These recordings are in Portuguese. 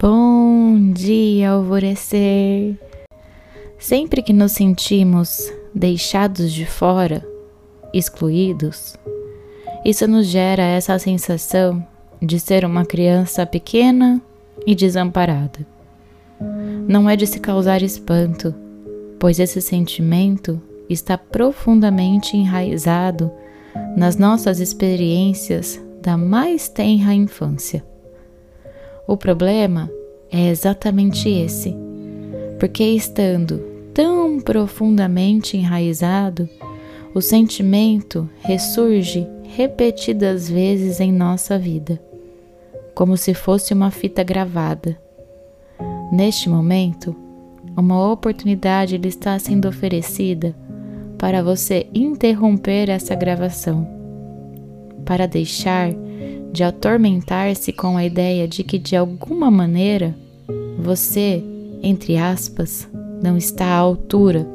Bom dia, alvorecer! Sempre que nos sentimos deixados de fora, excluídos, isso nos gera essa sensação de ser uma criança pequena e desamparada. Não é de se causar espanto, pois esse sentimento está profundamente enraizado nas nossas experiências da mais tenra infância. O problema é exatamente esse, porque estando tão profundamente enraizado, o sentimento ressurge repetidas vezes em nossa vida, como se fosse uma fita gravada. Neste momento, uma oportunidade lhe está sendo oferecida para você interromper essa gravação, para deixar de atormentar-se com a ideia de que de alguma maneira você, entre aspas, não está à altura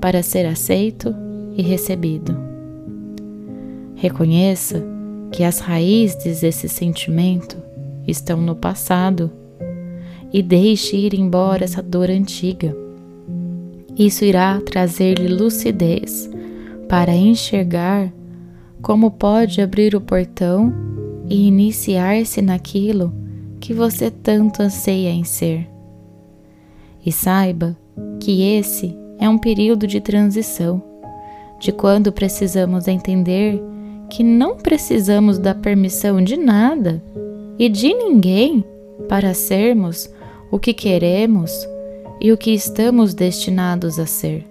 para ser aceito e recebido. Reconheça que as raízes desse sentimento estão no passado e deixe ir embora essa dor antiga. Isso irá trazer-lhe lucidez para enxergar como pode abrir o portão e iniciar-se naquilo que você tanto anseia em ser. E saiba que esse é um período de transição, de quando precisamos entender que não precisamos da permissão de nada e de ninguém para sermos o que queremos e o que estamos destinados a ser.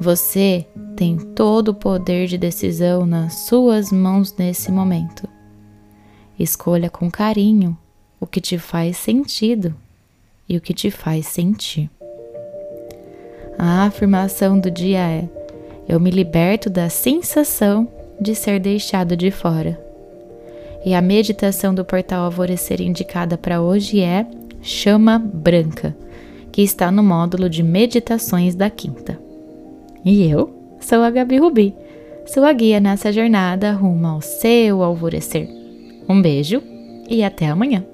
Você tem todo o poder de decisão nas suas mãos nesse momento. Escolha com carinho o que te faz sentido e o que te faz sentir. A afirmação do dia é: Eu me liberto da sensação de ser deixado de fora. E a meditação do portal Alvorecer indicada para hoje é Chama Branca, que está no módulo de meditações da quinta. E eu sou a Gabi Rubi, sua guia nessa jornada rumo ao seu alvorecer. Um beijo e até amanhã!